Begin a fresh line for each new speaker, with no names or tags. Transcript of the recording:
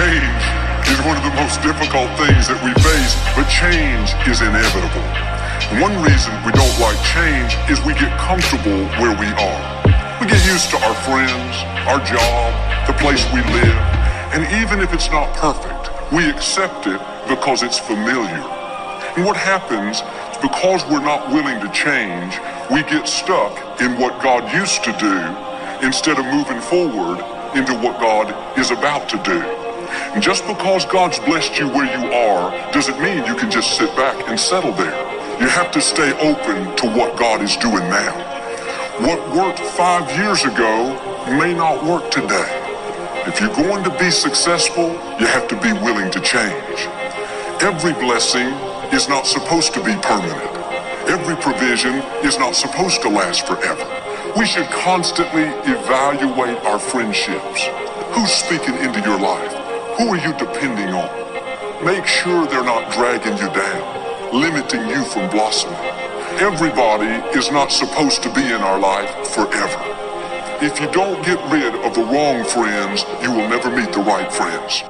Change is one of the most difficult things that we face, but change is inevitable. One reason we don't like change is we get comfortable where we are. We get used to our friends, our job, the place we live, and even if it's not perfect, we accept it because it's familiar. And what happens is because we're not willing to change, we get stuck in what God used to do instead of moving forward into what God is about to do. And just because God's blessed you where you are doesn't mean you can just sit back and settle there. You have to stay open to what God is doing now. What worked five years ago may not work today. If you're going to be successful, you have to be willing to change. Every blessing is not supposed to be permanent. Every provision is not supposed to last forever. We should constantly evaluate our friendships. Who's speaking into your life? Who are you depending on? Make sure they're not dragging you down, limiting you from blossoming. Everybody is not supposed to be in our life forever. If you don't get rid of the wrong friends, you will never meet the right friends.